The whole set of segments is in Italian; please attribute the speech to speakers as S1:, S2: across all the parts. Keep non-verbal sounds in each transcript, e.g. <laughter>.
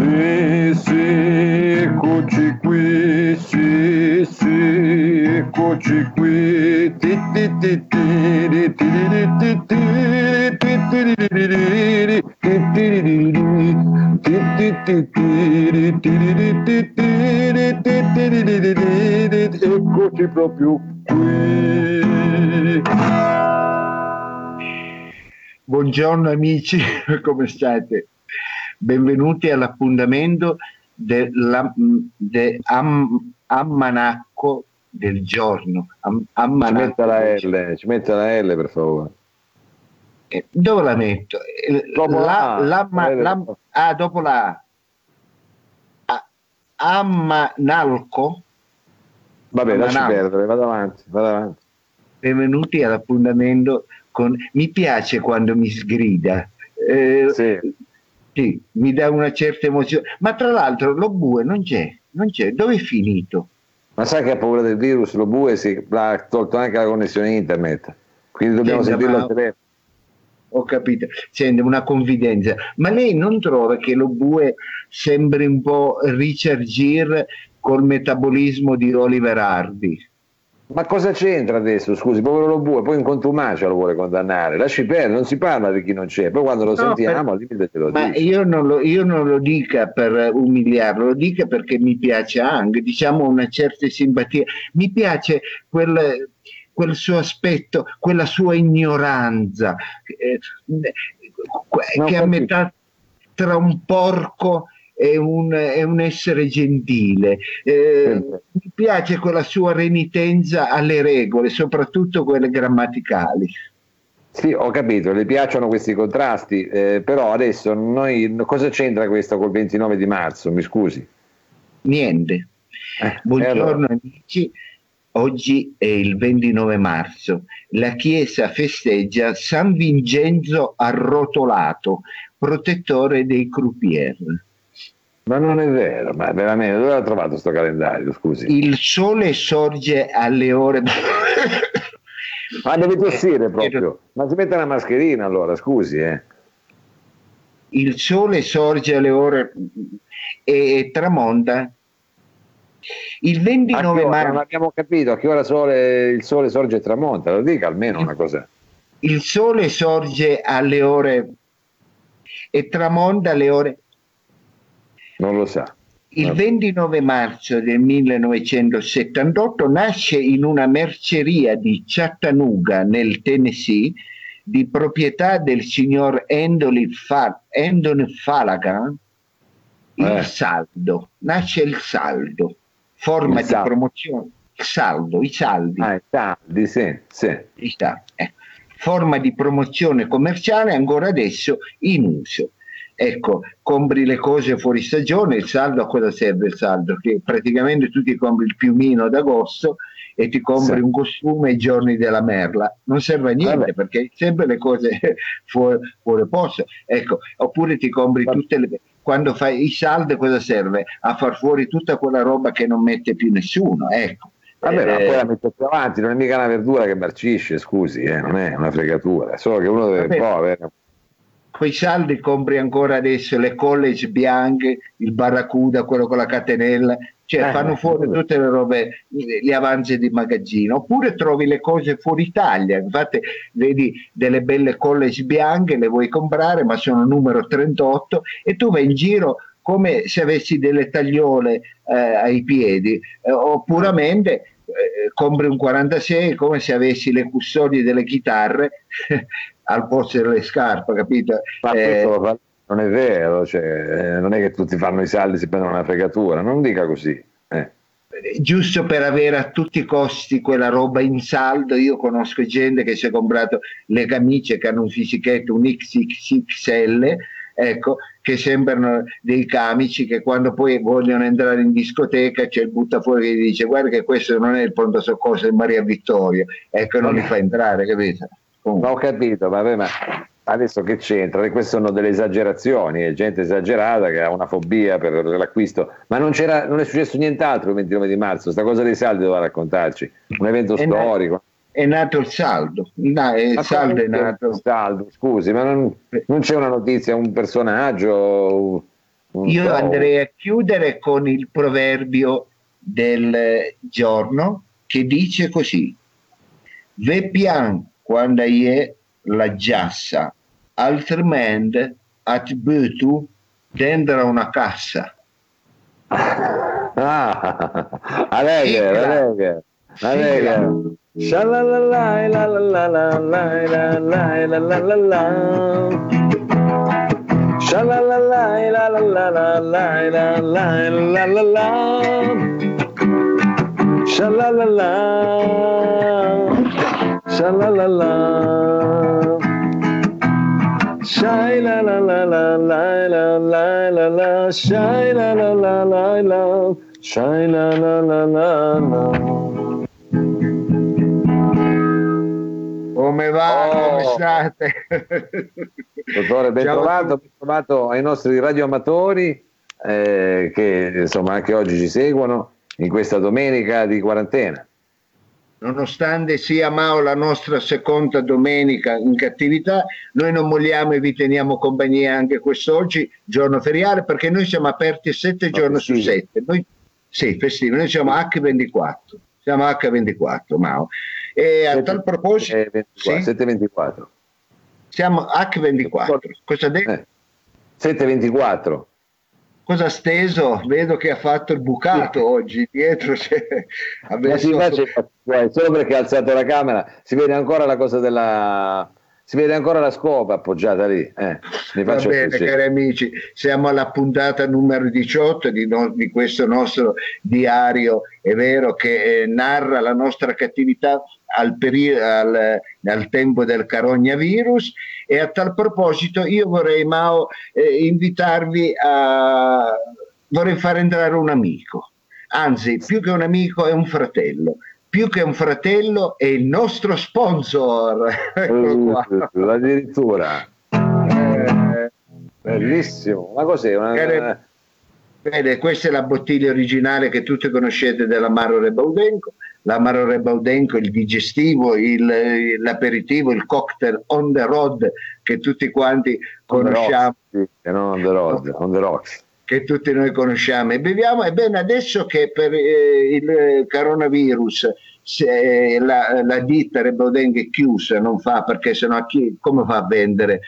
S1: Sì, sì, eccoci qui, sì, sì, eccoci qui. Ti, ti, ti, ti, ti, ti, ti, ti, ti, Eccoci proprio qui. Buongiorno amici, come state? Benvenuti all'appuntamento dell'ammanacco del giorno.
S2: Am, ci metta la L, ci metta la L per favore.
S1: Eh, dove la metto? Dopo la, la, la, la, ah, dopo la A. Ammanalco.
S2: Vabbè, lasci perdere, vado avanti, vado avanti.
S1: Benvenuti all'appuntamento con... Mi piace quando mi sgrida. Eh, sì. Sì. mi dà una certa emozione. Ma tra l'altro lo bue non c'è, non c'è. Dove è finito?
S2: Ma sai che ha paura del virus? Lo bue si ha tolto anche la connessione internet. Quindi dobbiamo Senta, sentirlo ma... al telefono
S1: ho capito, sente una confidenza, ma lei non trova che lo bue sembri un po' Richard Gere col metabolismo di Oliver Hardy?
S2: Ma cosa c'entra adesso? Scusi, povero lo bue, poi in contumacia lo vuole condannare. Lasci perdere, non si parla di chi non c'è, poi quando lo no, sentiamo per... al limite
S1: lo Ma io non lo, io non lo dica per umiliarlo, lo dica perché mi piace anche, diciamo una certa simpatia. Mi piace quel quel suo aspetto, quella sua ignoranza, eh, che è a metà tra un porco e un, e un essere gentile. Eh, mi piace quella sua renitenza alle regole, soprattutto quelle grammaticali.
S2: Sì, ho capito, le piacciono questi contrasti, eh, però adesso noi cosa c'entra questo col 29 di marzo? Mi scusi.
S1: Niente. Eh, Buongiorno allora. amici. Oggi è il 29 marzo. La Chiesa festeggia San Vincenzo arrotolato, protettore dei croupier.
S2: Ma non è vero, ma veramente dove ha trovato questo calendario? Scusi.
S1: Il sole sorge alle ore.
S2: ma deve tossire proprio. Ma si mette la mascherina allora, scusi, eh.
S1: Il sole sorge alle ore e tramonta il 29 marzo.
S2: Non abbiamo capito a che ora sole, il sole sorge e tramonta, lo dica almeno una cosa.
S1: Il sole sorge alle ore e tramonta alle ore.
S2: Non lo sa.
S1: Il 29 marzo del 1978 nasce in una merceria di Chattanooga, nel Tennessee, di proprietà del signor Endon Falagan, il eh. saldo. Nasce il saldo forma di promozione, il saldo, i saldi.
S2: Ah, i saldi, sì, sì.
S1: Eh. Forma di promozione commerciale ancora adesso in uso. Ecco, compri le cose fuori stagione, il saldo a cosa serve il saldo? Che praticamente tu ti compri il piumino ad agosto e ti compri sì. un costume ai giorni della merla, non serve a niente Vabbè. perché sempre le cose <laughs> fuori, fuori posto. Ecco, oppure ti compri Vabbè. tutte le quando fai i saldi cosa serve? A far fuori tutta quella roba che non mette più nessuno, ecco.
S2: Vabbè, eh, ma poi la metto più avanti, non è mica una verdura che marcisce, scusi, eh, non è una fregatura, solo che uno deve vabbè, avere...
S1: Quei saldi compri ancora adesso le college bianche, il barracuda, quello con la catenella, cioè eh, fanno fuori tutte le robe, gli avanzi di magazzino, oppure trovi le cose fuori Italia, infatti vedi delle belle college bianche, le vuoi comprare ma sono numero 38 e tu vai in giro come se avessi delle tagliole eh, ai piedi, eh, o puramente eh, compri un 46 come se avessi le custodie delle chitarre <laughs> al posto delle scarpe, capito?
S2: Ma eh, non è vero, cioè, eh, non è che tutti fanno i saldi e si prendono una fregatura, non dica così. Eh.
S1: Giusto per avere a tutti i costi quella roba in saldo, io conosco gente che si è comprato le camicie che hanno un fisichetto, un XXXL, ecco, che sembrano dei camici che quando poi vogliono entrare in discoteca c'è il buttafuori che gli dice guarda che questo non è il pronto soccorso di Maria Vittoria, ecco non li fa entrare, capito?
S2: Comunque. Ho capito, vabbè, ma adesso che c'entra? Queste sono delle esagerazioni, è gente esagerata che ha una fobia per l'acquisto, ma non, non è successo nient'altro il 29 di marzo, sta cosa dei saldi doveva raccontarci, un evento è storico.
S1: Na- è nato il saldo, no, il saldo è nato.
S2: Saldo, scusi, ma non, non, c'è una notizia, un personaggio,
S1: Io andrei a chiudere con il proverbio del giorno che dice così: Ve pian quando è la giassa, altrimenti at butu dentro una cassa.
S2: Ah, <laughs> alleghe, alleghe, alleghe. Shalalala, la la la la la la la la la la la. Shalalala, la la la la la la la la la la. Shalalala, shalalala. Shai la la la la la la la la la Shai la la la la la Shai la la la la la
S1: Come va?
S2: Oh.
S1: Come state?
S2: Dottore, ben trovato, ben trovato ai nostri radioamatori eh, che insomma anche oggi ci seguono in questa domenica di quarantena.
S1: Nonostante sia Mao la nostra seconda domenica in cattività, noi non molliamo e vi teniamo compagnia anche quest'oggi, giorno feriale, perché noi siamo aperti sette giorni su sette. Noi, sì, festivi, noi siamo H24, siamo H24 Mao. E a tal proposito,
S2: Eh, 24,
S1: sì,
S2: 724.
S1: siamo H24. Cosa, de-
S2: Eh, 724.
S1: Cosa ha steso? Vedo che ha fatto il bucato oggi, dietro c'è... messo-
S2: solo perché ha alzato la camera, si vede ancora la cosa della. Si vede ancora la scopa appoggiata lì. Eh,
S1: Va bene,
S2: piacere.
S1: cari amici, siamo alla puntata numero 18 di, no- di questo nostro diario, è vero, che eh, narra la nostra cattività al, peri- al- al tempo del carognavirus e a tal proposito io vorrei, Mao, eh, invitarvi a... vorrei far entrare un amico, anzi, più che un amico è un fratello. Più che un fratello è il nostro sponsor. <laughs>
S2: Uh, <laughs> addirittura.
S1: Eh,
S2: Bellissimo. Ma cos'è? Una,
S1: Cari- Bene, questa è la bottiglia originale che tutti conoscete dell'Amaro Rebaudenco. L'Amaro Rebaudenco, il digestivo, il- l'aperitivo, il cocktail on the road che tutti quanti conosciamo,
S2: rocks, e on the road, on the rocks.
S1: Che tutti noi conosciamo e beviamo. Ebbene, adesso che per eh, il coronavirus se la, la ditta Rebaudenco è chiusa, non fa perché sennò chi, come fa a vendere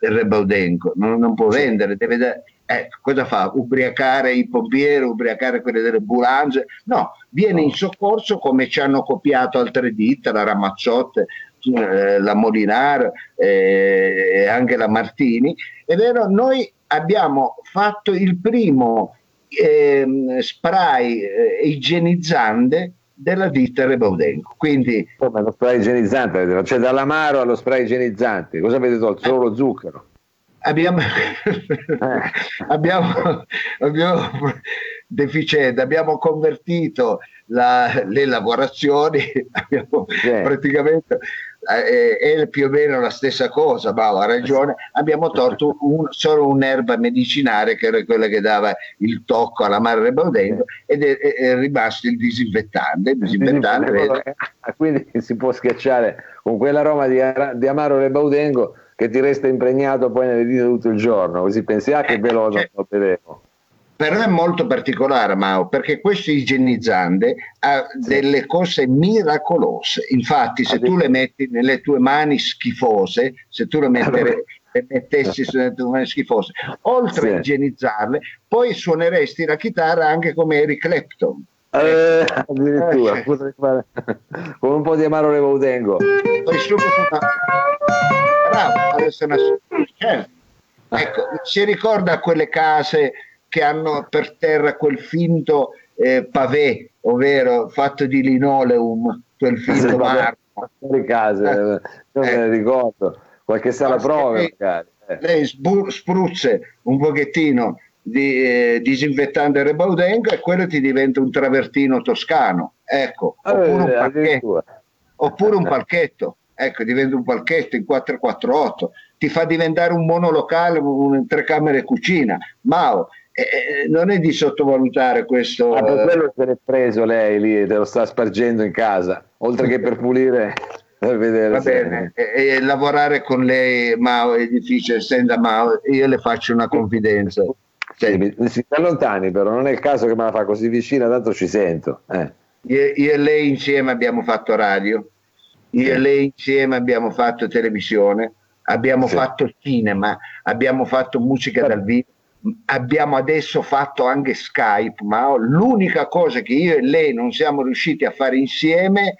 S1: il Rebaudenco? Non, non può vendere, deve da- eh, cosa fa? Ubriacare i pompieri, ubriacare quelli delle ambulance? No, viene in soccorso come ci hanno copiato altre ditte, la Ramazzotte, eh, la Molinar eh, e anche la Martini. È vero, noi abbiamo fatto il primo ehm, spray eh, igienizzante della ditta Rebaudenco. Quindi
S2: Come lo spray igienizzante, c'è dall'amaro allo spray igienizzante. Cosa avete tolto? Solo lo zucchero.
S1: abbiamo, <laughs> abbiamo, abbiamo deficiente, abbiamo convertito la- le lavorazioni, <laughs> abbiamo
S2: Sì.
S1: praticamente eh, è più o meno la stessa cosa, ma ha ragione, abbiamo tolto un- solo un'erba medicinale che era quella che dava il tocco alla madre Baudengo ed è, è- è rimasto il disinfettante. Il disinfettante vede,
S2: Ah, Quindi si può schiacciare con quell'aroma di, di amaro rebaudengo che ti resta impregnato poi nelle dita tutto il giorno, così pensi, ah che
S1: Eh,
S2: veloce
S1: cioè-
S2: lo bevevo.
S1: Però è molto particolare, Mao, perché questo igienizzante ha delle cose miracolose. Infatti, se tu le metti nelle tue mani schifose, se tu le, mettere- le mettessi sulle tue mani schifose, oltre
S2: Sì.
S1: a igienizzarle, poi suoneresti la chitarra anche come Eric Clapton.
S2: Eh, addirittura,
S1: Eh.
S2: potrei fare con un po' di amaro.
S1: Poi subito una... Bravo, adesso una... certo. Ecco, si ricorda quelle case che hanno per terra quel finto eh, pavé, ovvero fatto di linoleum, quel finto marmo.
S2: Le case, eh, non me
S1: Eh.
S2: ne ricordo. Qualche sala prova
S1: che-
S2: magari. eh.
S1: Lei sbu- spruzze un pochettino di eh, disinfettante Rebaudengo e quello ti diventa un travertino toscano, ecco, oppure un
S2: addirittura.
S1: oppure un <laughs> palchetto, ecco, diventa un palchetto in 448, ti fa diventare un monolocale, un tre camere cucina. Mao, eh, eh, non è di sottovalutare questo.
S2: Ah, per
S1: eh,
S2: quello se l'è preso lei lì e te lo sta spargendo in casa, oltre che per pulire <laughs> per vedere
S1: Va bene, e, e lavorare con lei, Mao, è difficile. Senta, Mao, io le faccio una confidenza.
S2: Sì, si allontani però, non è il caso che me la fa così vicina, tanto ci sento. Eh.
S1: Io, io, e lei insieme abbiamo fatto radio, io sì. e lei insieme abbiamo fatto televisione, abbiamo sì. fatto cinema, abbiamo fatto musica dal vivo, abbiamo adesso fatto anche Skype, ma l'unica cosa che io e lei non siamo riusciti a fare insieme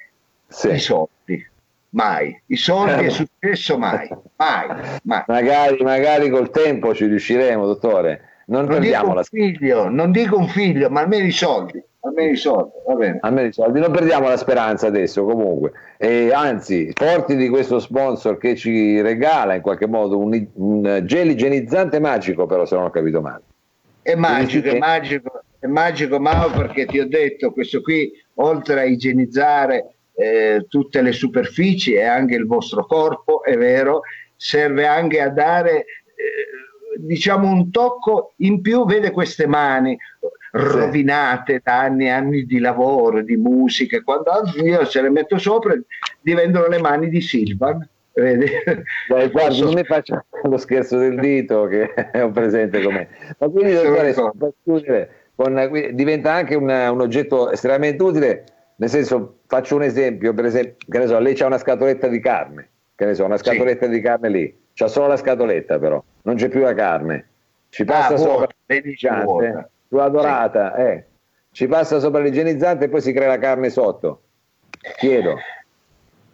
S1: sì. i soldi. Mai, i soldi è successo mai, mai, mai.
S2: Magari, magari col tempo ci riusciremo, dottore. Non, non
S1: dico un figlio, non dico un figlio, ma almeno i soldi almeno i soldi, va bene.
S2: Almeno i soldi, non perdiamo la speranza adesso comunque. E anzi, forti di questo sponsor che ci regala in qualche modo un, un gel igienizzante magico, però se non ho capito male.
S1: È magico, è magico, è magico Mao perché ti ho detto, questo qui oltre a igienizzare eh, tutte le superfici e anche il vostro corpo, è vero, serve anche a dare... Eh, diciamo un tocco in più vede queste mani rovinate da anni e anni di lavoro, di musica, quando io se le metto sopra diventano le mani di Silvan.
S2: Vedi? Dai, guarda, non mi faccio <laughs> lo scherzo del dito che è un presente come ma quindi dottore, chiudere, con, diventa anche una, un oggetto estremamente utile nel senso faccio un esempio per esempio che ne so lei c'ha una scatoletta di carne che ne so una scatoletta sì. di carne lì. C'ha solo la scatoletta però. Non c'è più la carne. Ci passa ah, sopra l'ediciante sulla dorata, eh. ci passa sopra l'igienizzante e poi si crea la carne sotto. Chiedo.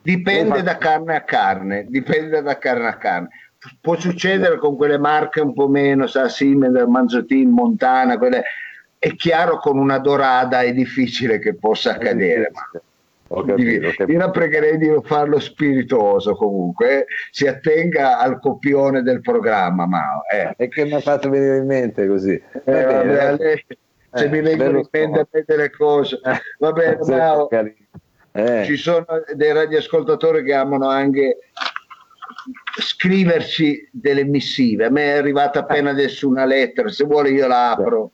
S1: Dipende da carne a carne, dipende da carne a carne. Può succedere con quelle marche un po' meno, sa, Siemens, Manzotin, Montana, quelle... è chiaro con una dorata è difficile che possa accadere. Ma... Capito, capito. Io la pregherei di farlo spiritoso comunque, eh. si attenga al copione del programma. Mao,
S2: eh. E che mi ha fatto venire in mente così? Eh,
S1: vabbè, lei, se mi vengono in mente delle cose, va bene, Mao. Eh. Ci sono dei radioascoltatori che amano anche scriverci delle missive. A me è arrivata appena adesso una lettera, se vuole io la apro.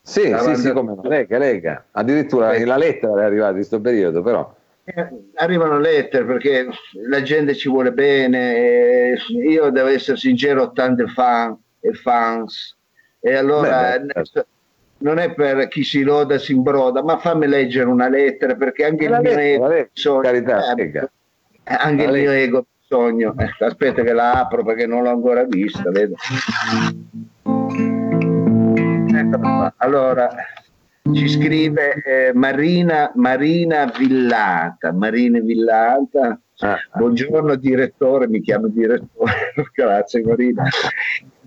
S2: Sì, sì, sì, come no. Lega, lega. Addirittura la lettera è arrivata in questo periodo, però.
S1: Eh, arrivano lettere perché la gente ci vuole bene, io devo essere sincero, ho tanti fan e fans e allora beh, beh. non è per chi si loda si imbroda, ma fammi leggere una lettera perché anche il mio ego, sogno, carità, eh, anche il mio ego sogno, eh, aspetta che la apro perché non l'ho ancora vista, vedo. Allora, ci scrive eh, Marina, Marina Villata, Marina Villata, ah. buongiorno direttore, mi chiamo direttore, <laughs> grazie Marina.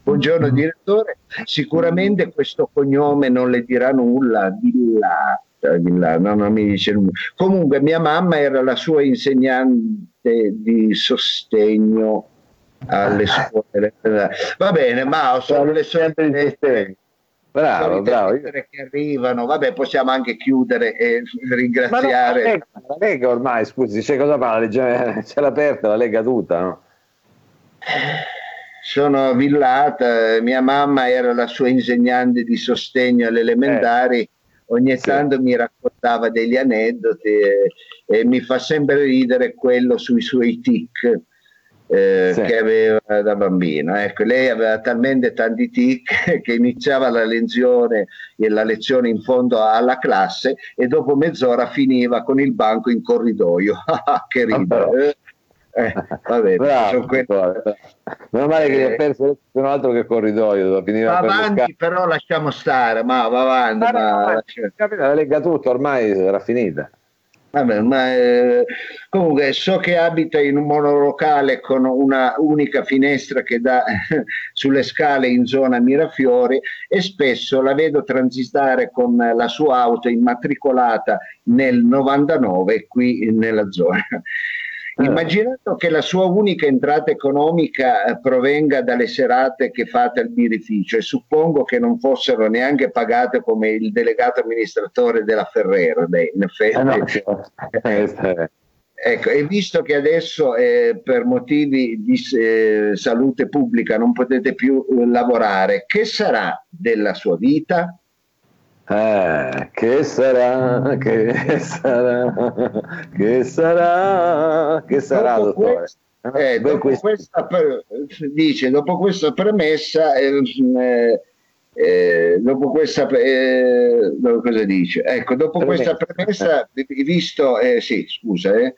S1: Buongiorno direttore, sicuramente questo cognome non le dirà nulla, Villata, Villata no, non mi dice nulla. Comunque mia mamma era la sua insegnante di sostegno alle scuole. Va bene, ma sono le sue Bravo, bravo. che arrivano, vabbè, possiamo anche chiudere e ringraziare.
S2: No, la, Lega, ormai, scusi, c'è cosa fa? La Lega, c'è l'aperta, la Lega tutta, no?
S1: Sono villata, mia mamma era la sua insegnante di sostegno alle elementari, eh, ogni tanto sì. mi raccontava degli aneddoti e, e mi fa sempre ridere quello sui suoi tic eh, sì. che aveva da bambino. Ecco, lei aveva talmente tanti tic <laughs> che iniziava la lezione, la lezione in fondo alla classe e dopo mezz'ora finiva con il banco in corridoio. <laughs> che ridere.
S2: Eh, vabbè, Bravo, que- meno male che eh, ha perso non altro che corridoio
S1: va avanti però lasciamo stare ma va avanti ma, ma,
S2: lascia... la lega tutto ormai era finita
S1: Vabbè, ma, eh, comunque so che abita in un monolocale con una unica finestra che dà <laughs> sulle scale in zona Mirafiori e spesso la vedo transitare con la sua auto immatricolata nel 99 qui nella zona. Eh. Immaginando che la sua unica entrata economica eh, provenga dalle serate che fate al birrificio e suppongo che non fossero neanche pagate come il delegato amministratore della Ferrera, in effetti. Ah, no, eh, ecco, e visto che adesso eh, per motivi di eh, salute pubblica non potete più eh, lavorare, che sarà della sua vita?
S2: Eh, che sarà, che sarà, che sarà, che sarà, dopo dottore? Questo,
S1: eh, dopo questa, dice, dopo questa premessa, eh, eh, Eh, dopo questa eh, cosa dice? Ecco, dopo questa premessa, visto, eh, sì, scusa, eh,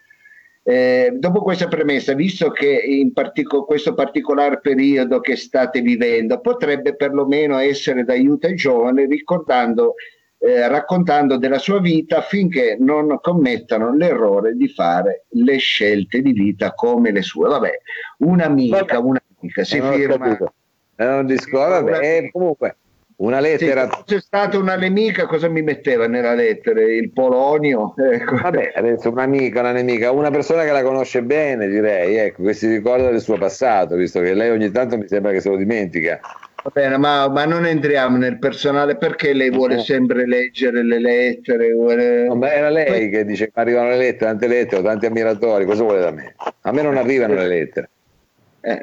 S1: eh, dopo questa premessa, visto che in partico- questo particolare periodo che state vivendo potrebbe perlomeno essere d'aiuto ai giovani, ricordando, eh, raccontando della sua vita affinché non commettano l'errore di fare le scelte di vita come le sue. Vabbè, un'amica, un'amica si firma.
S2: È un discorso, vabbè, comunque una lettera.
S1: Se fosse stata una nemica, cosa mi metteva nella lettera? Il polonio? Ecco.
S2: Vabbè, adesso un'amica, una nemica, una persona che la conosce bene, direi, ecco, che si ricorda del suo passato, visto che lei ogni tanto mi sembra che se lo dimentica.
S1: Va bene, ma, ma non entriamo nel personale perché lei vuole sempre leggere le lettere. Vuole...
S2: No, ma era lei che dice che arrivano le lettere, tante lettere, tanti ammiratori, cosa vuole da me? A me non arrivano le lettere.
S1: Eh,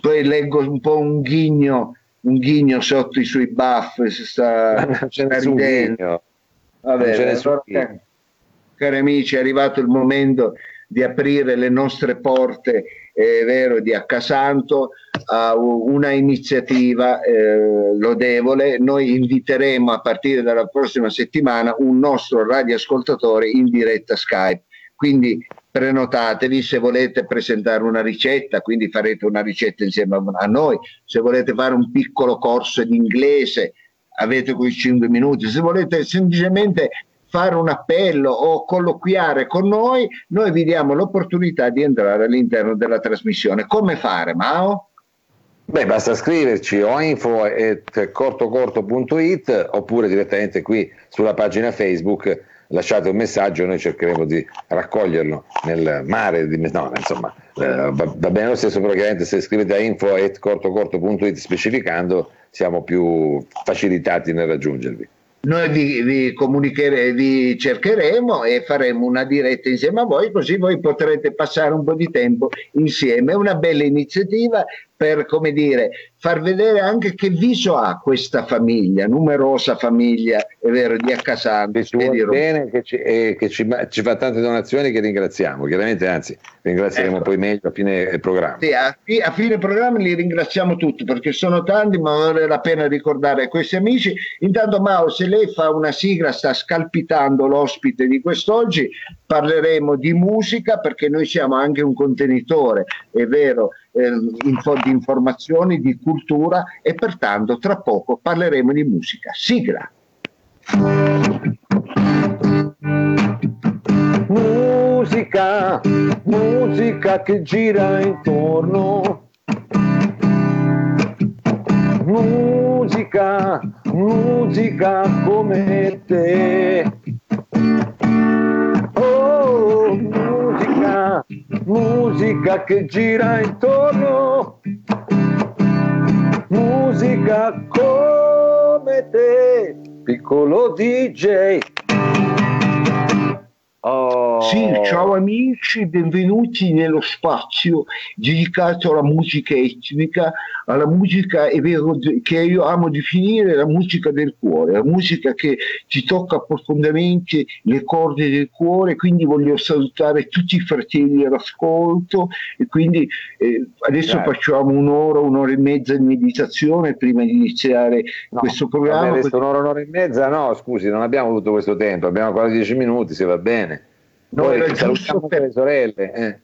S1: poi leggo un po' un ghigno un ghigno sotto i suoi buff, si sta, <laughs> sta ridendo. Vabbè, allora, cari amici, è arrivato il momento di aprire le nostre porte, è vero, di Accasanto a una iniziativa eh, lodevole. Noi inviteremo a partire dalla prossima settimana un nostro radioascoltatore in diretta Skype. Quindi prenotatevi se volete presentare una ricetta, quindi farete una ricetta insieme a noi, se volete fare un piccolo corso di inglese, avete quei 5 minuti, se volete semplicemente fare un appello o colloquiare con noi, noi vi diamo l'opportunità di entrare all'interno della trasmissione. Come fare, Mao?
S2: Beh, basta scriverci o info.cortocorto.it oppure direttamente qui sulla pagina Facebook lasciate un messaggio noi cercheremo di raccoglierlo nel mare di no, insomma eh, va, va, bene lo stesso però chiaramente se scrivete a info.cortocorto.it specificando siamo più facilitati nel raggiungervi
S1: noi vi, vi, vi cercheremo e faremo una diretta insieme a voi così voi potrete passare un po' di tempo insieme. È una bella iniziativa per, come dire, far vedere anche che viso ha questa famiglia, numerosa famiglia, è vero, di Accasanti.
S2: e di bene, che, ci, eh, che ci, ci, fa tante donazioni che ringraziamo, chiaramente, anzi, ringrazieremo ecco. poi meglio a fine programma.
S1: Sì, a, a, fine programma li ringraziamo tutti perché sono tanti, ma vale la pena ricordare questi amici. Intanto Mao, se lei fa una sigla, sta scalpitando l'ospite di quest'oggi, parleremo di musica perché noi siamo anche un contenitore, è vero, eh, info, di informazioni, di cultura e pertanto tra poco parleremo di musica. Sigla.
S2: Musica, musica che gira intorno. Musica, musica come te. Musica che gira intorno, musica come te, piccolo DJ.
S1: Oh. Sì, ciao amici, benvenuti nello spazio dedicato alla musica etnica, alla musica vero, che io amo definire la musica del cuore, la musica che ci tocca profondamente le corde del cuore, quindi voglio salutare tutti i fratelli all'ascolto e quindi eh, adesso Grazie. facciamo un'ora, un'ora e mezza di meditazione prima di iniziare no, questo programma.
S2: Adesso un'ora, un'ora e mezza, no, scusi, non abbiamo tutto questo tempo, abbiamo ancora dieci minuti, se va bene.
S1: No, era giusto per le sorelle. Eh.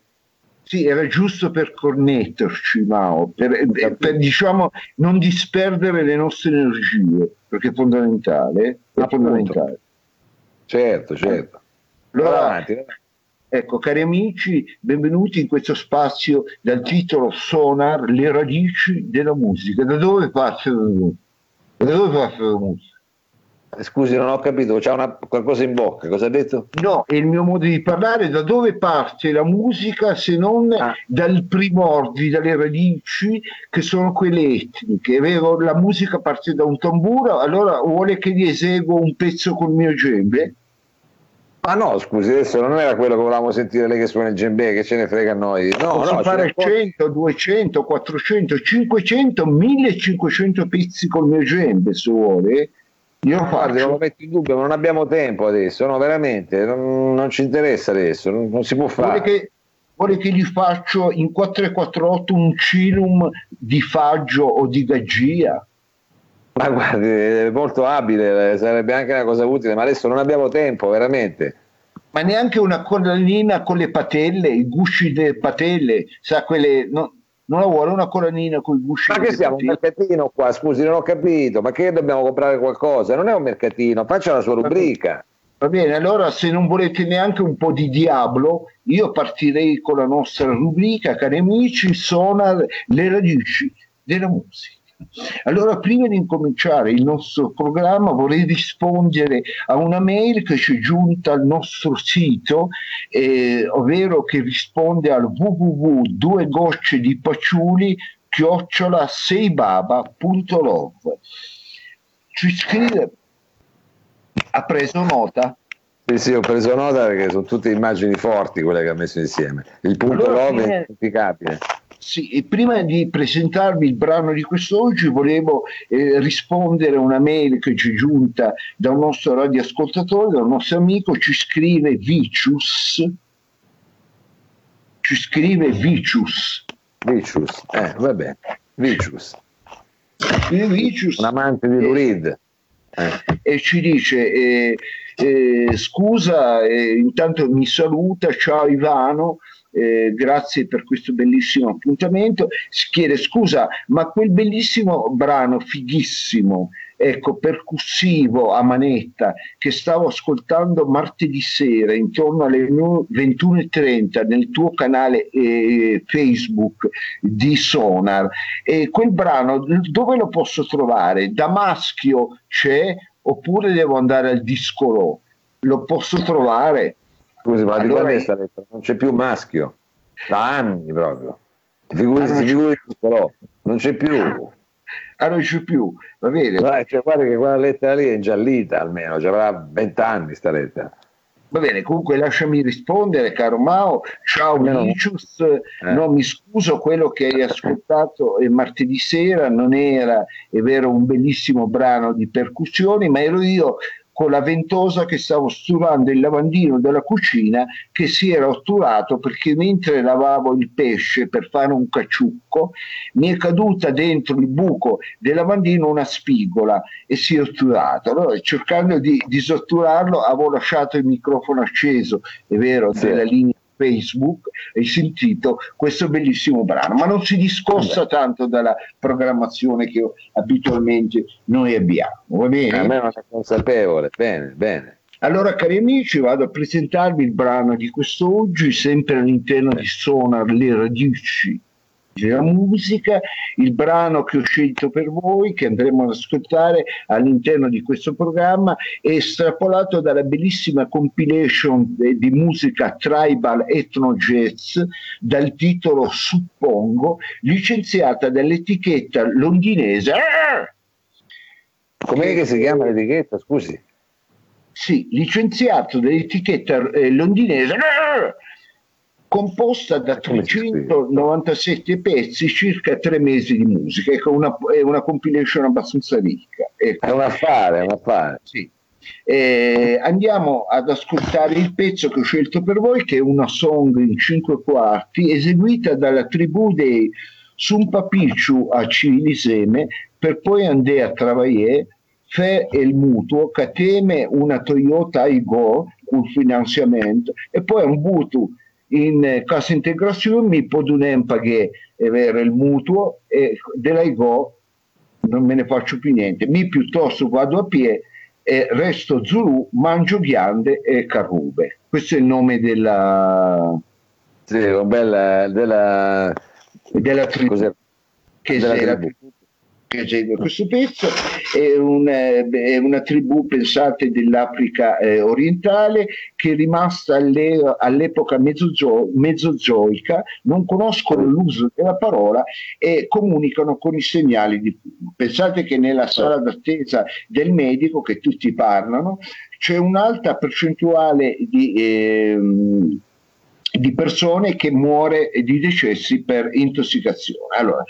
S1: Sì, era giusto per connetterci, Mao, per, per, diciamo non disperdere le nostre energie, perché è fondamentale. È fondamentale.
S2: Certo, certo.
S1: Allora, avanti, ecco, cari amici, benvenuti in questo spazio dal titolo Sonar, le radici della musica. Da dove parte la musica? Da dove parte la musica?
S2: Scusi, non ho capito, c'è una, qualcosa in bocca, cosa ha detto?
S1: No, è il mio modo di parlare, da dove parte la musica se non ah. dal primordi, dalle radici che sono quelle etniche, è vero? La musica parte da un tamburo, allora vuole che gli eseguo un pezzo col mio gembe?
S2: Ma no, scusi, adesso non era quello che volevamo sentire lei che suona il djembe, che ce ne frega a noi. No,
S1: Posso
S2: no,
S1: fare 100, 200, 400, 500, 1500 pezzi col mio gembe se vuole
S2: io guardi, non lo metto in dubbio, ma non abbiamo tempo adesso, no, veramente, non, non ci interessa adesso, non, non si può fare.
S1: Vuole che, vuole che, gli faccio in 448 un cinum di faggio o di gaggia?
S2: Ma guardi, è molto abile, sarebbe anche una cosa utile, ma adesso non abbiamo tempo, veramente.
S1: Ma neanche una collanina con le patelle, i gusci delle patelle, sa quelle... No, non la vuole una collanina con i gusci
S2: ma che siamo un mercatino qua? Scusi non ho capito. Ma che dobbiamo comprare qualcosa? Non è un mercatino faccia la sua rubrica.
S1: Va bene, allora se non volete neanche un po' di diavolo, io partirei con la nostra rubrica, cari amici, sono le radici della musica. Allora, prima di incominciare il nostro programma, vorrei rispondere a una mail che ci è giunta al nostro sito, eh, ovvero che risponde al www gocce di paciuli chiocciola seibaba.love. Ci scrive ha preso nota?
S2: Sì, sì, ho preso nota perché sono tutte immagini forti quelle che ha messo insieme. Il punto allora, love è identificabile.
S1: Sì, e prima di presentarvi il brano di quest'oggi volevo eh, rispondere a una mail che ci è giunta da un nostro radioascoltatore, da un nostro amico, ci scrive Vicius, ci scrive Vicius.
S2: Vicius, eh, vabbè, Vicius.
S1: Vicius.
S2: Un amante di Lurid.
S1: Eh. E ci dice... Eh, eh, scusa, eh, intanto mi saluta, ciao Ivano, eh, grazie per questo bellissimo appuntamento. Si chiede scusa, ma quel bellissimo brano fighissimo, ecco, percussivo a manetta che stavo ascoltando martedì sera intorno alle 21.30 nel tuo canale eh, Facebook di Sonar, e quel brano dove lo posso trovare? Da maschio c'è oppure devo andare al disco Lo posso trovare?
S2: Scusi, ma allora, di quando è Non c'è più maschio, da anni proprio. Ti figuri, figuri però, non c'è più. <laughs>
S1: Ah, non c'è più, va bene.
S2: Guarda, cioè, guarda che quella lettera lì è ingiallita almeno, ci avrà vent'anni sta lettera.
S1: Va bene, comunque lasciami rispondere, caro Mao. Ciao Vicius, no. eh. no, mi scuso, quello che hai ascoltato martedì sera non era, è vero, un bellissimo brano di percussioni, ma ero io con la ventosa che stavo sturando il lavandino della cucina che si era otturato perché mentre lavavo il pesce per fare un cacciucco mi è caduta dentro il buco del lavandino una spigola e si è otturato. Allora cercando di disotturarlo avevo lasciato il microfono acceso, è vero, sì. della linea Facebook hai sentito questo bellissimo brano, ma non si discosta tanto dalla programmazione che abitualmente noi abbiamo. Va bene?
S2: A me non è consapevole, bene, bene.
S1: Allora, cari amici, vado a presentarvi il brano di quest'oggi, sempre all'interno di Sonar Le Radici la musica, il brano che ho scelto per voi, che andremo ad ascoltare all'interno di questo programma, è estrapolato dalla bellissima compilation di musica tribal ethno jazz dal titolo Suppongo, licenziata dall'etichetta londinese.
S2: Com'è che si chiama l'etichetta? Scusi.
S1: Sì, licenziato dall'etichetta eh, londinese composta da 397 pezzi, circa tre mesi di musica. Ecco, una, è una compilation abbastanza ricca. Ecco.
S2: È un affare, è un affare.
S1: Sì. Eh, andiamo ad ascoltare il pezzo che ho scelto per voi, che è una song in cinque quarti, eseguita dalla tribù dei Sumpapicciu a Ciliseme, per poi andare a travagliare Fe il mutuo, Cateme una Toyota Igo con finanziamento e poi un mutuo in cassa integrazione mi potrei pagare il mutuo e dell'AIGO non me ne faccio più niente. Mi piuttosto vado a piedi e resto Zulu, mangio ghiande e carrube. Questo è il nome della...
S2: Sì, bella, della...
S1: della. Che della tribù che esegue questo pezzo, è, un, è una tribù, pensate, dell'Africa eh, orientale che è rimasta alle, all'epoca mezzozo, mezzozoica, non conoscono l'uso della parola e comunicano con i segnali di. Pensate che nella sala d'attesa del medico, che tutti parlano, c'è un'alta percentuale di... Eh, di persone che muore di decessi per intossicazione. Allora,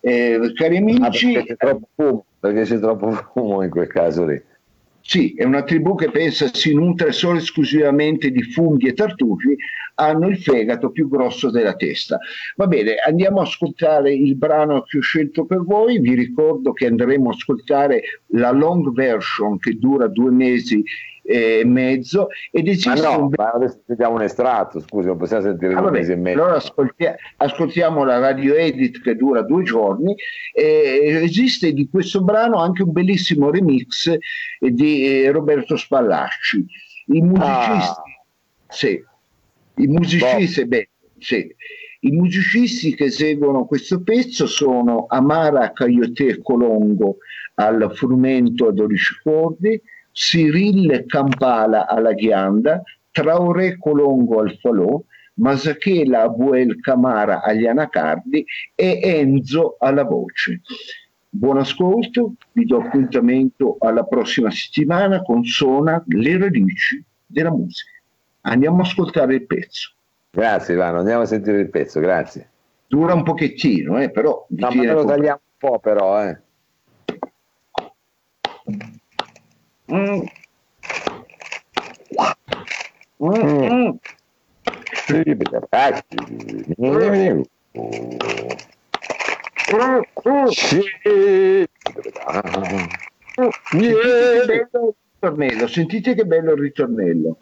S1: eh, cari amici...
S2: Ah, perché, c'è troppo fumo, perché c'è troppo fumo in quel caso lì.
S1: Sì, è una tribù che pensa si nutre solo esclusivamente di funghi e tartufi, hanno il fegato più grosso della testa. Va bene, andiamo a ascoltare il brano che ho scelto per voi. Vi ricordo che andremo a ascoltare la long version che dura due mesi e mezzo ed esiste
S2: ma no,
S1: un...
S2: ma adesso sentiamo un estratto scusi non possiamo sentire
S1: ah,
S2: due mesi e mezzo
S1: allora ascoltia- ascoltiamo la radio edit che dura due giorni e esiste di questo brano anche un bellissimo remix di eh, Roberto Spallacci i musicisti ah. sì, i musicisti boh. beh, sì, i musicisti che eseguono questo pezzo sono Amara Caiote Colongo al frumento a 12 cordi Cyril Kampala alla ghianda, Traoré Colongo al falò, Masachela Abuel Camara agli anacardi e Enzo alla voce. Buon ascolto, vi do appuntamento alla prossima settimana con Sona le radici della musica. Andiamo a ascoltare il pezzo.
S2: Grazie Ivano, andiamo a sentire il pezzo, grazie.
S1: Dura un pochettino, eh, però...
S2: No, ma lo tagliamo un po' però, eh. Mm. Mm.
S1: ritornello, sentite che bello il ritornello.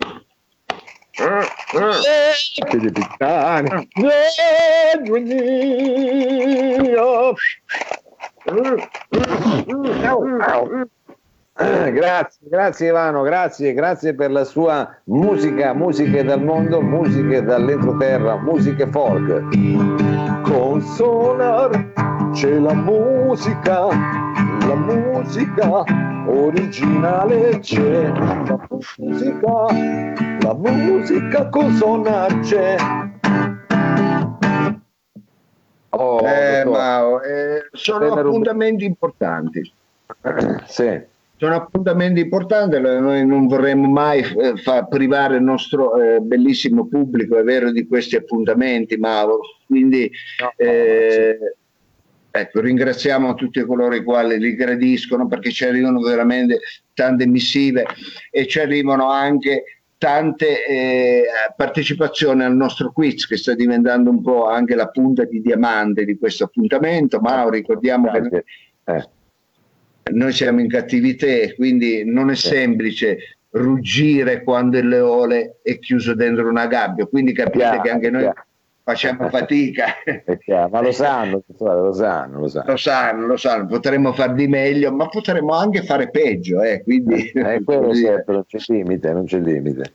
S2: Grazie, grazie Ivano, grazie, grazie per la sua musica, musiche dal mondo, musiche dall'entroterra, musiche folk. Con Sonar c'è la musica, la musica originale c'è, la musica, la musica con Sonar c'è.
S1: Oh, eh, ma, eh, sono appuntamenti importanti.
S2: Sì
S1: sono appuntamenti importanti, noi non vorremmo mai eh, far privare il nostro eh, bellissimo pubblico, è vero, di questi appuntamenti, Mauro. Quindi no, eh, ecco, ringraziamo tutti coloro i quali li gradiscono perché ci arrivano veramente tante missive e ci arrivano anche tante eh, partecipazioni al nostro quiz che sta diventando un po' anche la punta di diamante di questo appuntamento. Mauro, ricordiamo Grazie. che... Eh noi siamo in cattività, quindi non è semplice ruggire quando il leone è chiuso dentro una gabbia, quindi capite chiaro, che anche noi chiaro. facciamo <laughs> fatica.
S2: ma lo sanno, lo sanno, lo sanno.
S1: Lo sanno, lo sanno, potremmo far di meglio, ma potremmo anche fare peggio, eh, quindi...
S2: Eh, <laughs> quello certo, non c'è limite, non c'è limite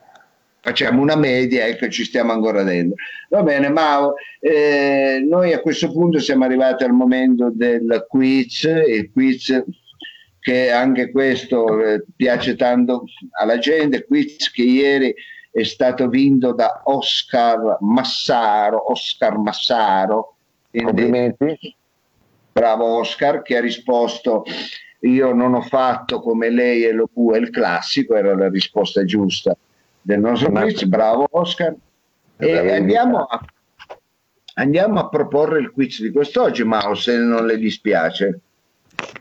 S1: facciamo una media ecco ci stiamo ancora dentro. Va bene, Mao, eh, noi a questo punto siamo arrivati al momento del quiz, il quiz che anche questo eh, piace tanto alla gente, quiz che ieri è stato vinto da Oscar Massaro, Oscar Massaro.
S2: Complimenti.
S1: Bravo Oscar che ha risposto io non ho fatto come lei e lo è il classico, era la risposta giusta del nostro quiz, bravo Oscar. E andiamo a, andiamo a proporre il quiz di quest'oggi, Mao, se non le dispiace.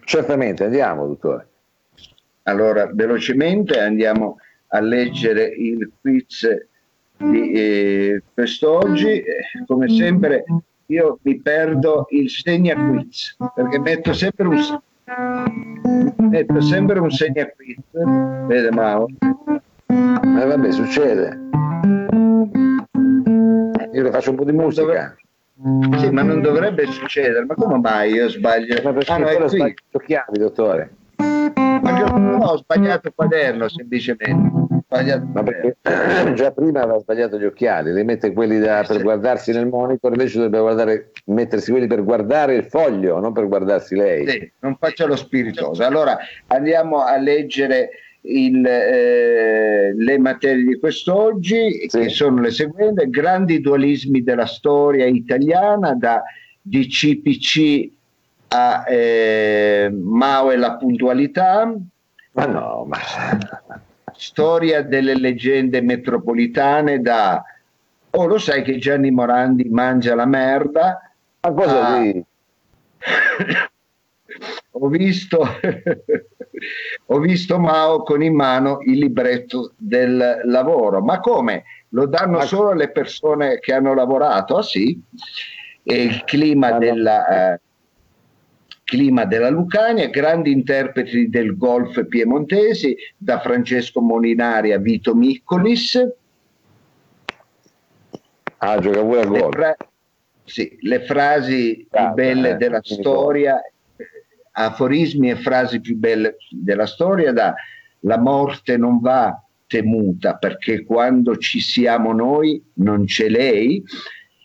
S2: Certamente, andiamo, dottore.
S1: Allora, velocemente andiamo a leggere il quiz di eh, quest'oggi. Come sempre, io mi perdo il segna quiz perché metto sempre un, metto sempre un segna quiz. Vede Mao?
S2: Eh, vabbè, succede. Io le faccio un po' di musica.
S1: Sì, ma non dovrebbe succedere. Ma come mai io sbaglio?
S2: Ma perché ah, no, è qui. Chiavi, dottore.
S1: Ma io no, ho sbagliato il quaderno semplicemente. Sbagliato
S2: ma perché già prima aveva sbagliato gli occhiali, li mette quelli da, per guardarsi nel monitor, invece dovrebbe guardare, mettersi quelli per guardare il foglio, non per guardarsi lei.
S1: Sì, non faccia lo spiritoso. Allora andiamo a leggere il, eh, le materie di quest'oggi, sì. che sono le seguenti, grandi dualismi della storia italiana, da DCPC a eh, Mao e la puntualità.
S2: Ma no, ma...
S1: Storia delle leggende metropolitane da Oh, lo sai che Gianni Morandi mangia la merda?
S2: Ma cosa ah, <laughs> ho visto <laughs>
S1: ho visto Mao con in mano il libretto del lavoro. Ma come? Lo danno solo alle persone che hanno lavorato? Ah sì? E il clima della... Eh, clima della Lucania, grandi interpreti del golf piemontesi, da Francesco Molinari a Vito Miccolis.
S2: Ah, gioca pure a golf.
S1: Fra- sì, le frasi più ah, belle eh, della storia, aforismi e frasi più belle della storia da la morte non va temuta perché quando ci siamo noi non c'è lei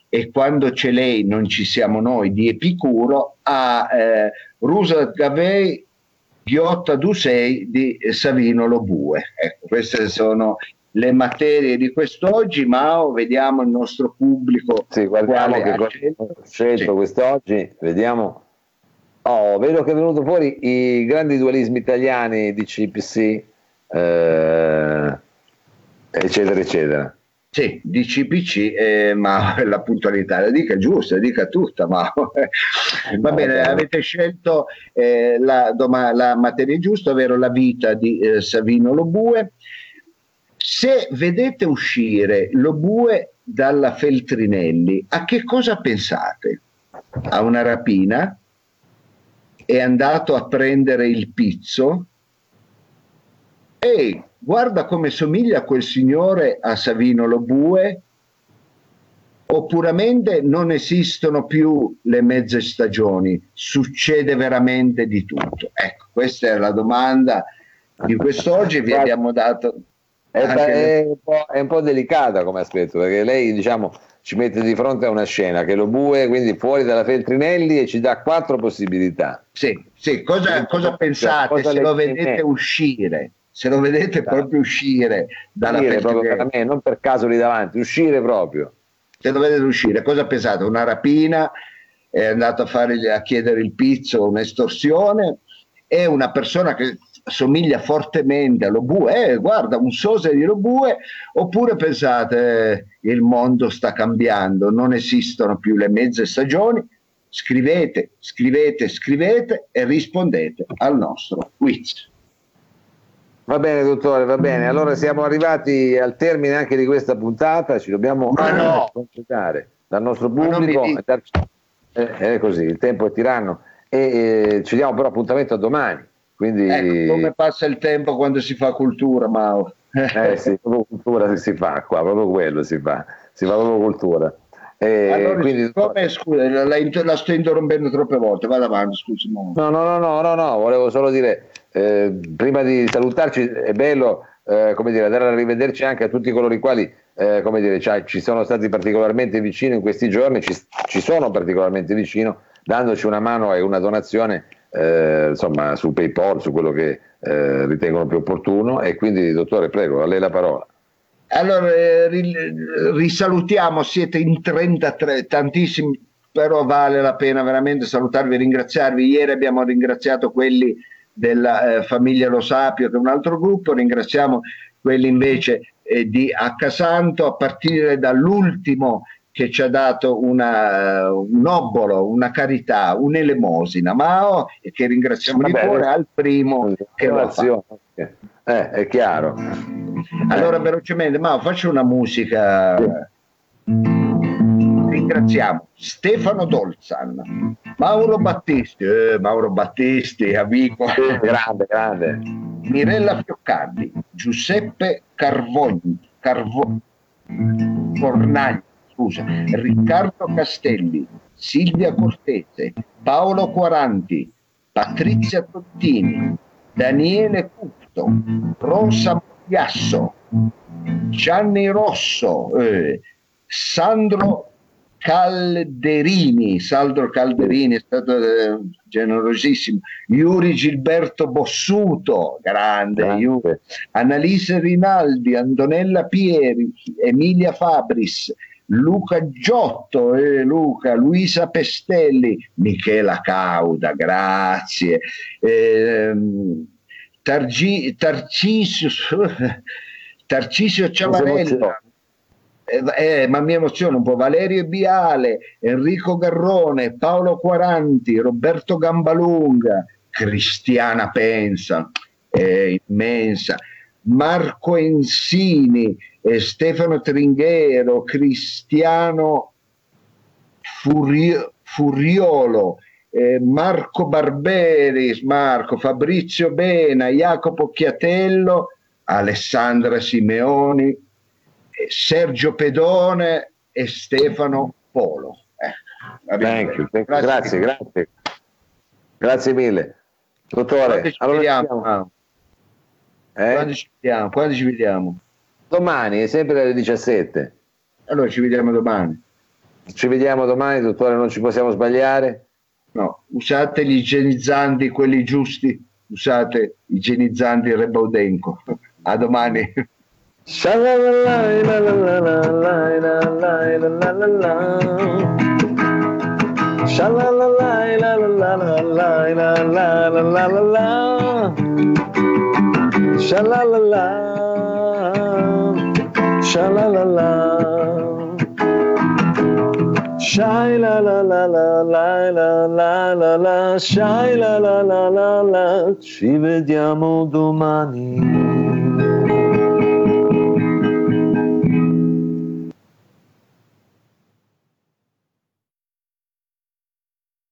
S1: e quando c'è lei non ci siamo noi di Epicuro a eh, Rusa Gavei Ghiotta Dusei di Savino Lobue. Ecco, queste sono le materie di quest'oggi, Mao, vediamo il nostro pubblico.
S2: Sì, guardiamo che cosa scelto sì. quest'oggi, vediamo. Oh, vedo che è venuto fuori i grandi dualismi italiani di CPC, eh, eccetera, eccetera.
S1: Sì, di CPC, eh, ma <laughs> la puntualità la dica giusta, la dica tutta, ma <laughs> va bene, avete scelto eh, la, doma, la, materia giusta, ovvero la vita di eh, Savino Lobue. Se vedete uscire Lobue dalla Feltrinelli, a che cosa pensate? A una rapina? È andato a prendere il pizzo? Ehi, guarda come somiglia quel signore a Savino Lobue, oppuramente non esistono più le mezze stagioni, succede veramente di tutto. Ecco, questa è la domanda di quest'oggi, vi abbiamo dato...
S2: È, è, un è, un po', delicata come aspetto, perché lei diciamo, ci mette di fronte a una scena che lo bue quindi fuori dalla Feltrinelli e ci dà quattro possibilità.
S1: Sì, sì. Cosa, cosa pensate cosa se lo vedete uscire? se lo vedete esatto. proprio uscire dalla uscire
S2: proprio per me, non per caso lì davanti, uscire proprio.
S1: Se lo vedete uscire, cosa pensate? Una rapina, è andato a, fare, a chiedere il pizzo, un'estorsione, è una persona che somiglia fortemente a Lobue, eh, guarda un sose di Lobue, oppure pensate eh, il mondo sta cambiando, non esistono più le mezze stagioni, scrivete, scrivete, scrivete e rispondete al nostro quiz.
S2: Va bene, dottore, va bene. Allora siamo arrivati al termine anche di questa puntata, ci dobbiamo no. concentrare dal nostro pubblico. Eh, è così, il tempo è tiranno e eh, ci diamo però appuntamento a domani. Quindi...
S1: Ecco, come passa il tempo quando si fa cultura, Mao?
S2: eh sì, <laughs> proprio cultura si fa qua, proprio quello si fa, si fa proprio cultura.
S1: Eh, allora, quindi... come, scusa, la, la, sto interrompendo troppe volte, vado avanti, scusi.
S2: No, no, no, no, no, no, volevo solo dire eh, prima di salutarci è bello eh, come dire, dare a rivederci anche a tutti coloro i quali eh, come dire, cioè, ci sono stati particolarmente vicino in questi giorni, ci, ci, sono particolarmente vicino, dandoci una mano e una donazione eh, insomma, su PayPal, su quello che eh, ritengono più opportuno. E quindi, dottore, prego, a lei la parola.
S1: Allora, eh, risalutiamo, siete in 33, tantissimi, però vale la pena veramente salutarvi e ringraziarvi. Ieri abbiamo ringraziato quelli della eh, famiglia Lo Sapio, che è un altro gruppo, ringraziamo quelli invece eh, di Accasanto, a partire dall'ultimo che ci ha dato una, un obolo, una carità, un'elemosina, Mao, e che ringraziamo Vabbè, di cuore, al primo che lo fa.
S2: Eh, è chiaro.
S1: Allora, velocemente, Mao, faccio una musica. Ringraziamo Stefano Dolzan, Mauro Battisti, eh, Mauro Battisti, amico,
S2: grande, grande,
S1: Mirella Fioccardi, Giuseppe Carvogni, Carvo, Fornagli, scusa, Riccardo Castelli, Silvia Cortese, Paolo Quaranti, Patrizia Tottini, Daniele Cutto, Rosa Piasso, Gianni Rosso, eh, Sandro Calderini, Saldro Calderini è stato eh, generosissimo, Iuri Gilberto Bossuto, grande, grande. Annalise Rinaldi, Antonella Pieri, Emilia Fabris, Luca Giotto, eh, Luca, Luisa Pestelli, Michela Cauda, grazie, eh, Targi, Tarcisio, <laughs> Tarcisio Ciavarella, eh, eh, ma mi emoziona un po' Valerio Biale, Enrico Garrone, Paolo Quaranti, Roberto Gambalunga, Cristiana Pensa. immensa. Marco Ensini, eh, Stefano Tringhero, Cristiano Furio, Furiolo, eh, Marco Barberis, Marco, Fabrizio Bena, Jacopo Chiatello, Alessandra Simeoni, eh, Sergio Pedone e Stefano Polo.
S2: Eh, grazie, grazie, grazie, grazie mille. Dottore,
S1: quando ci, allora vediamo? Eh? Quando ci vediamo? Quando ci vediamo?
S2: Domani, è sempre alle 17.
S1: Allora ci vediamo domani.
S2: Ci vediamo domani, dottore, non ci possiamo sbagliare?
S1: No, usate gli igienizzanti, quelli giusti, usate i igienizzanti Rebaudenco. A domani.
S2: Shai la la la la la la la la la Shai la la la la la Ci vediamo domani